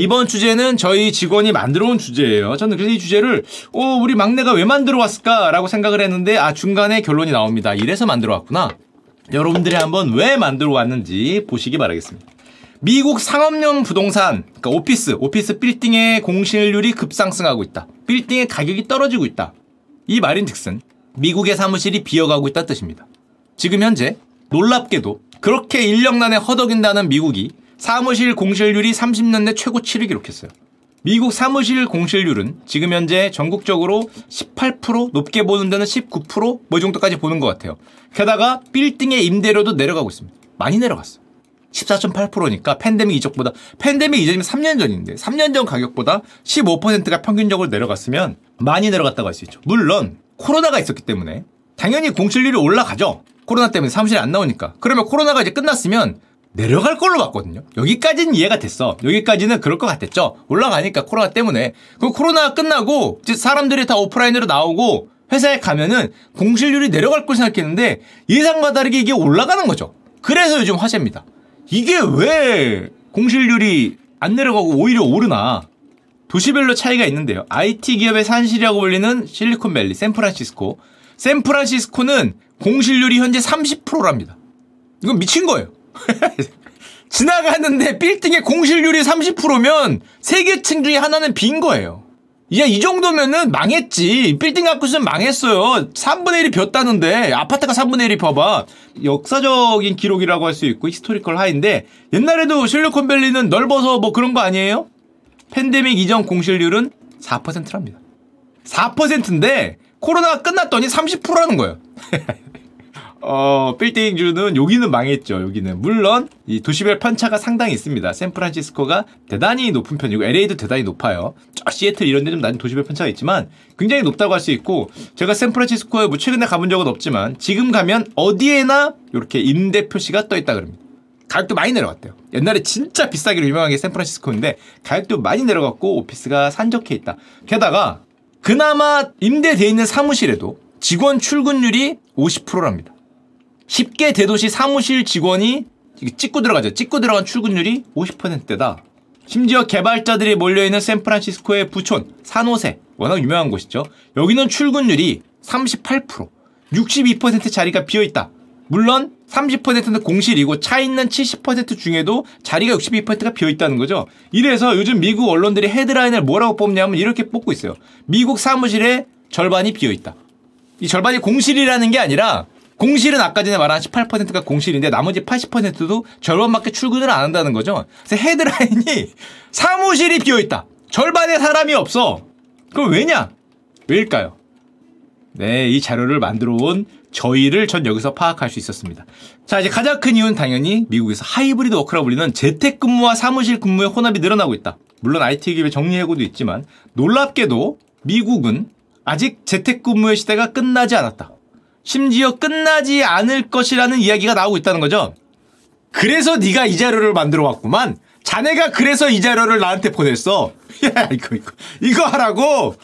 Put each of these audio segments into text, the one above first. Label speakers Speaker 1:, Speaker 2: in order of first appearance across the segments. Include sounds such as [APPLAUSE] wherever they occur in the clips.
Speaker 1: 이번 주제는 저희 직원이 만들어 온 주제예요. 저는 그래서 이 주제를 어, 우리 막내가 왜 만들어 왔을까라고 생각을 했는데 아 중간에 결론이 나옵니다. 이래서 만들어 왔구나. 여러분들이 한번 왜 만들어 왔는지 보시기 바라겠습니다. 미국 상업용 부동산, 그러니까 오피스, 오피스 빌딩의 공실률이 급상승하고 있다. 빌딩의 가격이 떨어지고 있다. 이 말인 즉슨 미국의 사무실이 비어가고 있다는 뜻입니다. 지금 현재 놀랍게도 그렇게 인력난에 허덕인다는 미국이 사무실 공실률이 30년 내 최고치를 기록했어요. 미국 사무실 공실률은 지금 현재 전국적으로 18% 높게 보는 데는 19%뭐 정도까지 보는 것 같아요. 게다가 빌딩의 임대료도 내려가고 있습니다. 많이 내려갔어. 14.8%니까 팬데믹 이적보다 팬데믹 이전이면 3년 전인데 3년 전 가격보다 15%가 평균적으로 내려갔으면 많이 내려갔다고 할 수 있죠. 물론 코로나가 있었기 때문에 당연히 공실률이 올라가죠. 코로나 때문에 사무실에 안 나오니까. 그러면 코로나가 이제 끝났으면 내려갈 걸로 봤거든요. 여기까지는 이해가 됐어. 여기까지는 그럴 것 같았죠. 올라가니까 코로나 때문에. 그 코로나 끝나고 사람들이 다 오프라인으로 나오고 회사에 가면은 공실률이 내려갈 걸 생각했는데 예상과 다르게 이게 올라가는 거죠. 그래서 요즘 화제입니다. 이게 왜 공실률이 안 내려가고 오히려 오르나? 도시별로 차이가 있는데요. IT 기업의 산실이라고 불리는 실리콘밸리, 샌프란시스코. 샌프란시스코는 공실률이 현재 30%랍니다. 이건 미친 거예요. [LAUGHS] 지나가는데 빌딩의 공실률이 30%면 세 개 층 중에 하나는 빈 거예요. 이제 이 정도면은 망했지. 빌딩 갖고 있으면 망했어요. 3분의 1이 비었다는데 아파트가 3분의 1이 봐봐. 역사적인 기록이라고 할 수 있고 historical high인데 옛날에도 실리콘밸리는 넓어서 뭐 그런 거 아니에요? 팬데믹 이전 공실률은 4%랍니다. 4%인데 코로나가 끝났더니 30%라는 거예요. [LAUGHS] 어, 빌딩주는 여기는 망했죠. 여기는 물론 이 도시별 편차가 상당히 있습니다. 샌프란시스코가 대단히 높은 편이고 LA도 대단히 높아요. 저 시애틀 이런 데 좀 낮은 도시별 편차가 있지만 굉장히 높다고 할 수 있고 제가 샌프란시스코에 뭐 최근에 가본 적은 없지만 지금 가면 어디에나 이렇게 임대 표시가 떠 있다 그럽니다. 가격도 많이 내려갔대요. 옛날에 진짜 비싸기로 유명한 게 샌프란시스코인데 가격도 많이 내려갔고 오피스가 산적해 있다. 게다가 그나마 임대돼 있는 사무실에도 직원 출근율이 50%랍니다. 쉽게 대도시 사무실 직원이 찍고 들어가죠. 찍고 들어간 출근율이 50%다. 심지어 개발자들이 몰려있는 샌프란시스코의 부촌, 산호세, 워낙 유명한 곳이죠. 여기는 출근율이 38%, 62% 자리가 비어있다. 물론 30%는 공실이고 차 있는 70% 중에도 자리가 62%가 비어있다는 거죠. 이래서 요즘 미국 언론들이 헤드라인을 뭐라고 뽑냐면 이렇게 뽑고 있어요. 미국 사무실의 절반이 비어있다. 이 절반이 공실이라는 게 아니라 공실은 아까 전에 말한 18%가 공실인데 나머지 80%도 절반밖에 출근을 안 한다는 거죠. 그래서 헤드라인이 사무실이 비어있다. 절반의 사람이 없어. 그럼 왜냐? 왜일까요? 네, 이 자료를 만들어 온 저희를 전 여기서 파악할 수 있었습니다. 자, 이제 가장 큰 이유는 당연히 미국에서 하이브리드 워크라고 불리는 재택근무와 사무실 근무의 혼합이 늘어나고 있다. 물론 IT 기업의 정리해고도 있지만 놀랍게도 미국은 아직 재택근무의 시대가 끝나지 않았다. 심지어 끝나지 않을 것이라는 이야기가 나오고 있다는 거죠. 그래서 네가 이 자료를 만들어 왔구만. 자네가 그래서 이 자료를 나한테 보냈어. [LAUGHS] 야, 이거, 이거, 이거 하라고.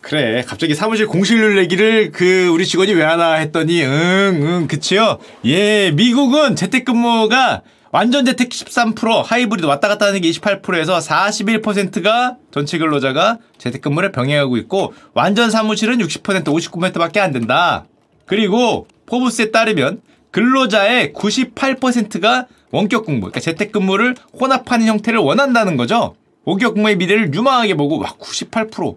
Speaker 1: 그래, 갑자기 사무실 공실률 내기를 그 우리 직원이 왜 하나 했더니, 응, 응, 그치요? 예, 미국은 재택근무가 완전 재택 13%, 하이브리드 왔다 갔다 하는 게 28%에서 41%가 전체 근로자가 재택근무를 병행하고 있고 완전 사무실은 60% 59%밖에 안 된다. 그리고 포브스에 따르면 근로자의 98%가 원격 근무, 그러니까 재택 근무를 혼합하는 형태를 원한다는 거죠. 원격 근무의 미래를 유망하게 보고 와 98%.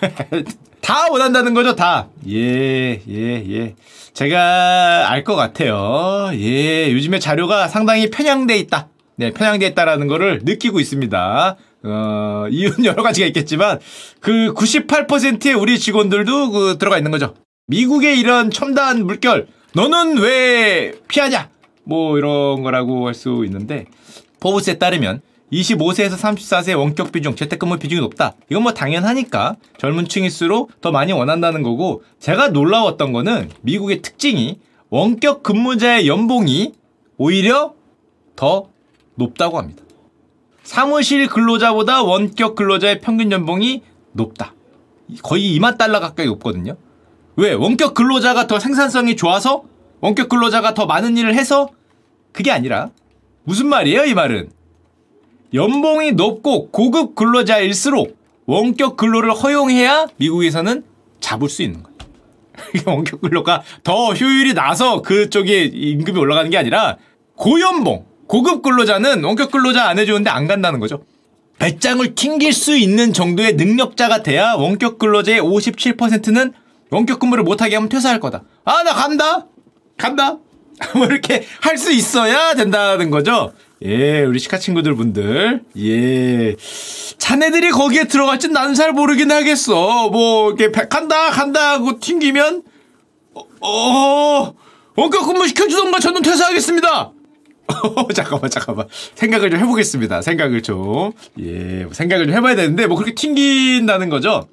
Speaker 1: [LAUGHS] 다 원한다는 거죠, 다. 예, 예, 예. 제가 알 것 같아요. 예, 요즘에 자료가 상당히 편향돼 있다. 네, 편향돼 있다라는 거를 느끼고 있습니다. 어, 이유는 여러 가지가 있겠지만, 그 98%의 우리 직원들도 그 들어가 있는 거죠. 미국의 이런 첨단 물결, 너는 왜 피하냐? 뭐 이런 거라고 할 수 있는데, 포브스에 따르면 25세에서 34세 원격 비중, 재택근무 비중이 높다. 이건 뭐 당연하니까 젊은 층일수록 더 많이 원한다는 거고 제가 놀라웠던 거는 미국의 특징이 원격 근무자의 연봉이 오히려 더 높다고 합니다. 사무실 근로자보다 원격 근로자의 평균 연봉이 높다. 거의 2만 달러 가까이 높거든요. 왜? 원격 근로자가 더 생산성이 좋아서? 원격 근로자가 더 많은 일을 해서? 그게 아니라 무슨 말이에요, 이 말은? 연봉이 높고 고급 근로자일수록 원격 근로를 허용해야 미국에서는 잡을 수 있는 거예요. [LAUGHS] 원격 근로가 더 효율이 나서 그쪽에 임금이 올라가는 게 아니라 고연봉, 고급 근로자는 원격 근로자 안 해주는데 안 간다는 거죠. 배짱을 튕길 수 있는 정도의 능력자가 돼야 원격 근로자의 57%는 원격 근무를 못하게 하면 퇴사할 거다. 아, 나 간다! 간다! [LAUGHS] 뭐 이렇게 할 수 있어야 된다는 거죠. 예, 우리 시카 친구들 분들. 예. 자네들이 거기에 들어갈지 나는 잘 모르긴 하겠어. 뭐, 이렇게 간다, 간다 하고 튕기면, 어, 어 원격 근무 시켜주던가 저는 퇴사하겠습니다! [LAUGHS] 잠깐만, 잠깐만. 생각을 좀 해보겠습니다. 생각을 좀. 예, 생각을 좀 해봐야 되는데, 뭐 그렇게 튕긴다는 거죠.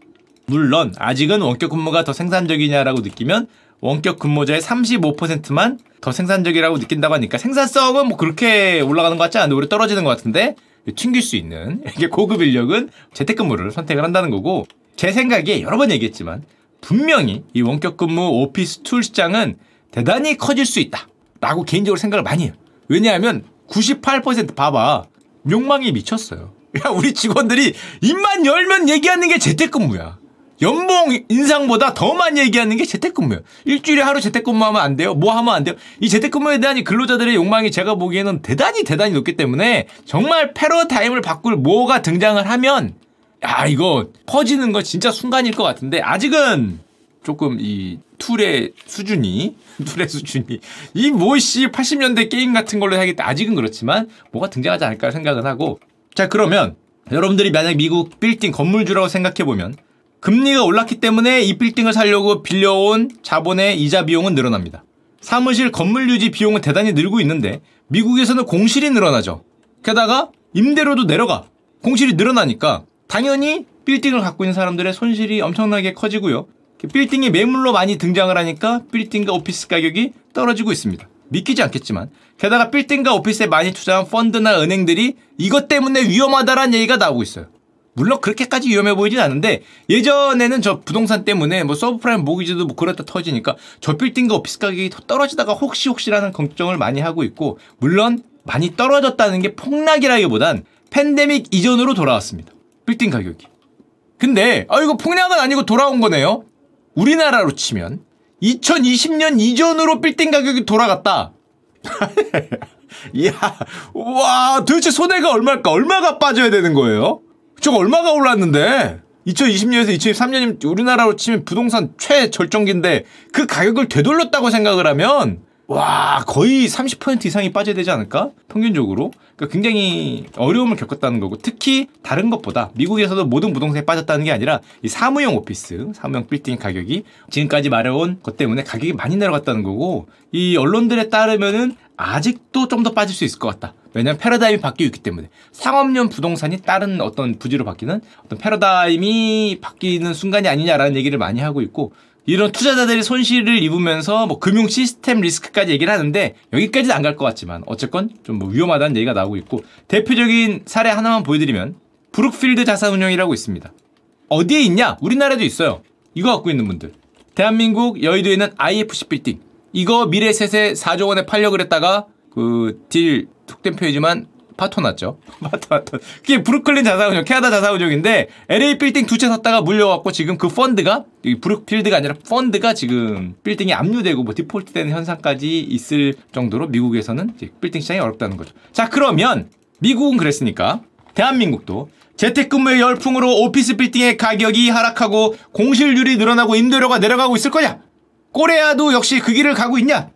Speaker 1: 물론, 아직은 원격 근무가 더 생산적이냐라고 느끼면, 원격 근무자의 35%만 더 생산적이라고 느낀다고 하니까 생산성은 뭐 그렇게 올라가는 것 같지 않은데 오히려 떨어지는 것 같은데 튕길 수 있는 [LAUGHS] 이게 고급 인력은 재택근무를 선택을 한다는 거고 제 생각에 여러 번 얘기했지만 분명히 이 원격 근무 office tool 시장은 대단히 커질 수 있다 라고 개인적으로 생각을 많이 해요. 왜냐하면 98% 봐봐. 욕망이 미쳤어요. 야 우리 직원들이 입만 열면 얘기하는 게 재택근무야 연봉 인상보다 더 많이 얘기하는 게 재택근무예요. 일주일에 하루 재택근무하면 안 돼요? 뭐 하면 안 돼요? 이 재택근무에 대한 이 근로자들의 욕망이 제가 보기에는 대단히 대단히 높기 때문에 정말 패러다임을 바꿀 뭐가 등장을 하면 야 이거 퍼지는 건 진짜 순간일 것 같은데 아직은 조금 이 툴의 수준이 [LAUGHS] 툴의 수준이 이 뭐씨 80년대 게임 같은 걸로 때 아직은 그렇지만 뭐가 등장하지 않을까 생각을 하고 자 그러면 여러분들이 만약 미국 빌딩 건물주라고 생각해 보면 금리가 올랐기 때문에 이 빌딩을 살려고 빌려온 자본의 이자 비용은 늘어납니다. 사무실 건물 유지 비용은 대단히 늘고 있는데 미국에서는 공실이 늘어나죠. 게다가 임대료도 내려가. 공실이 늘어나니까 당연히 빌딩을 갖고 있는 사람들의 손실이 엄청나게 커지고요. 빌딩이 매물로 많이 등장을 하니까 빌딩과 오피스 가격이 떨어지고 있습니다. 믿기지 않겠지만 게다가 빌딩과 오피스에 많이 투자한 펀드나 은행들이 이것 때문에 위험하다라는 얘기가 나오고 있어요. 물론 그렇게까지 위험해 보이진 않은데 예전에는 저 부동산 때문에 뭐 서브프라임 모기지도 뭐 그렇다 터지니까 저 빌딩과 오피스 가격이 더 떨어지다가 혹시 혹시라는 걱정을 많이 하고 있고 물론 많이 떨어졌다는 게 폭락이라기보단 팬데믹 이전으로 돌아왔습니다. 빌딩 가격이. 근데 아 이거 폭락은 아니고 돌아온 거네요. 우리나라로 치면 2020년 이전으로 빌딩 가격이 돌아갔다. [LAUGHS] 이야, 와, 도대체 손해가 얼마일까? 얼마가 빠져야 되는 거예요? 저거 얼마가 올랐는데? 2020년에서 2023년이면 우리나라로 치면 부동산 최절정기인데 그 가격을 되돌렸다고 생각을 하면 와 거의 30% 이상이 빠져야 되지 않을까? 평균적으로 그러니까 굉장히 어려움을 겪었다는 거고 특히 다른 것보다 미국에서도 모든 부동산이 빠졌다는 게 아니라 이 사무용 오피스, 사무용 빌딩 가격이 지금까지 말해온 것 때문에 가격이 많이 내려갔다는 거고 이 언론들에 따르면은 아직도 좀 더 빠질 수 있을 것 같다. 왜냐하면 패러다임이 바뀌고 있기 때문에 상업용 부동산이 다른 어떤 부지로 바뀌는 어떤 패러다임이 바뀌는 순간이 아니냐라는 얘기를 많이 하고 있고 이런 투자자들이 손실을 입으면서 뭐 금융 시스템 리스크까지 얘기를 하는데 여기까지는 안 갈 것 같지만 어쨌건 좀 뭐 위험하다는 얘기가 나오고 있고 대표적인 사례 하나만 보여드리면 브룩필드 자산운용이라고 있습니다. 어디에 있냐? 우리나라에도 있어요. 이거 갖고 있는 분들. 대한민국 여의도에 있는 IFC 빌딩. 이거 미래에셋에 4조 원에 팔려 그랬다가 그 딜 속된 표현이지만 파토 났죠. [LAUGHS] 파토, 파토. 그게 브룩필드 자산운용, 캐나다 자산운용인데 LA 빌딩 두 채 샀다가 물려갖고 지금 그 펀드가 브룩필드가 아니라 펀드가 지금 빌딩이 압류되고 뭐 디폴트되는 현상까지 있을 정도로 미국에서는 빌딩 시장이 어렵다는 거죠. 자 그러면 미국은 그랬으니까 대한민국도 재택근무의 열풍으로 오피스 빌딩의 가격이 하락하고 공실률이 늘어나고 임대료가 내려가고 있을 거냐? 꼬레아도 역시 그 길을 가고 있냐?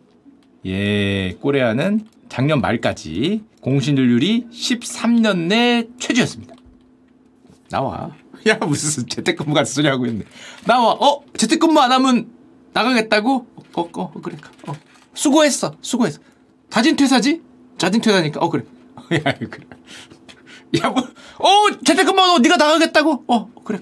Speaker 1: 예, 꼬레아는 작년 말까지 공신률이 13년 내 최저였습니다. 나와. [LAUGHS] 야, 무슨 재택근무 같은 소리 하고 있네. 나와. 어? 재택근무 안 하면 나가겠다고? 어, 어, 어 그래. 어. 수고했어. 수고했어. 자진 퇴사지? 자진 퇴사니까. 어, 그래. [LAUGHS] 야, 그래. 야, 뭐, 어, 재택근무 너 네가 나가겠다고? 어, 그래.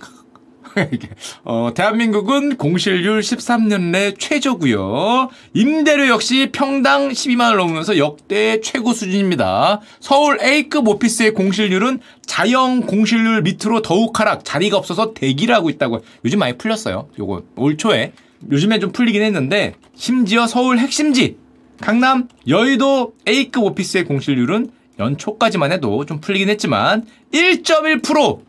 Speaker 1: [LAUGHS] 어, 대한민국은 공실률 13년 내 최저고요. 임대료 역시 평당 12만 원 넘으면서 역대 최고 수준입니다. 서울 A급 오피스의 공실률은 자영 공실률 밑으로 더욱 하락, 자리가 없어서 대기를 하고 있다고. 요즘 많이 풀렸어요. 요거 올 초에. 요즘에 좀 풀리긴 했는데 심지어 서울 핵심지 강남 여의도 A급 오피스의 공실률은 연초까지만 해도 좀 풀리긴 했지만 1.1%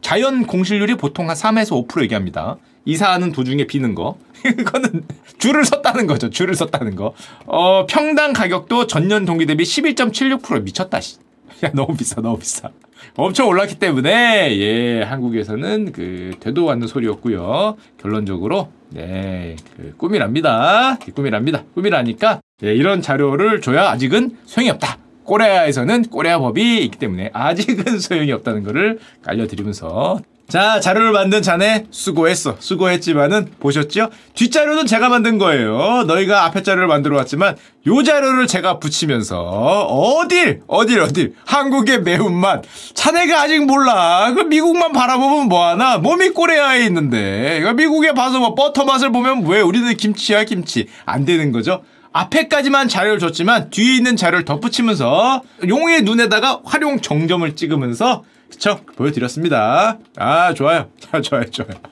Speaker 1: 자연 공실률이 보통 한 3에서 5% 얘기합니다. 이사하는 도중에 비는 거. [LAUGHS] 이거는 줄을 섰다는 거죠. 줄을 섰다는 거. 어, 평당 가격도 전년 동기 대비 11.76% 미쳤다. 씨. 야, 너무 비싸, 너무 비싸. 엄청 올랐기 때문에, 예, 한국에서는 그, 되도 않는 소리였고요 결론적으로, 네, 그, 꿈이랍니다. 꿈이랍니다. 꿈이라니까, 예, 이런 자료를 줘야 아직은 소용이 없다. 꼬레아에서는 꼬레아 법이 있기 때문에 아직은 [LAUGHS] 소용이 없다는 것을 알려드리면서. 자 자료를 만든 자네 수고했어. 수고했지만은 보셨죠? 뒷자료는 제가 만든 거예요. 너희가 앞에 자료를 만들어 왔지만 요 자료를 제가 붙이면서 어딜 어딜 어딜? 한국의 매운맛. 자네가 아직 몰라. 그 미국만 바라보면 뭐하나? 몸이 꼬레아에 있는데. 미국에 봐서 뭐 버터 맛을 보면 왜 우리는 김치야 김치? 안 되는 거죠 앞에까지만 자료를 줬지만 뒤에 있는 자료를 덧붙이면서 용의 눈에다가 활용 정점을 찍으면서 그쵸? 보여드렸습니다. 아 좋아요. [LAUGHS] 좋아요 좋아요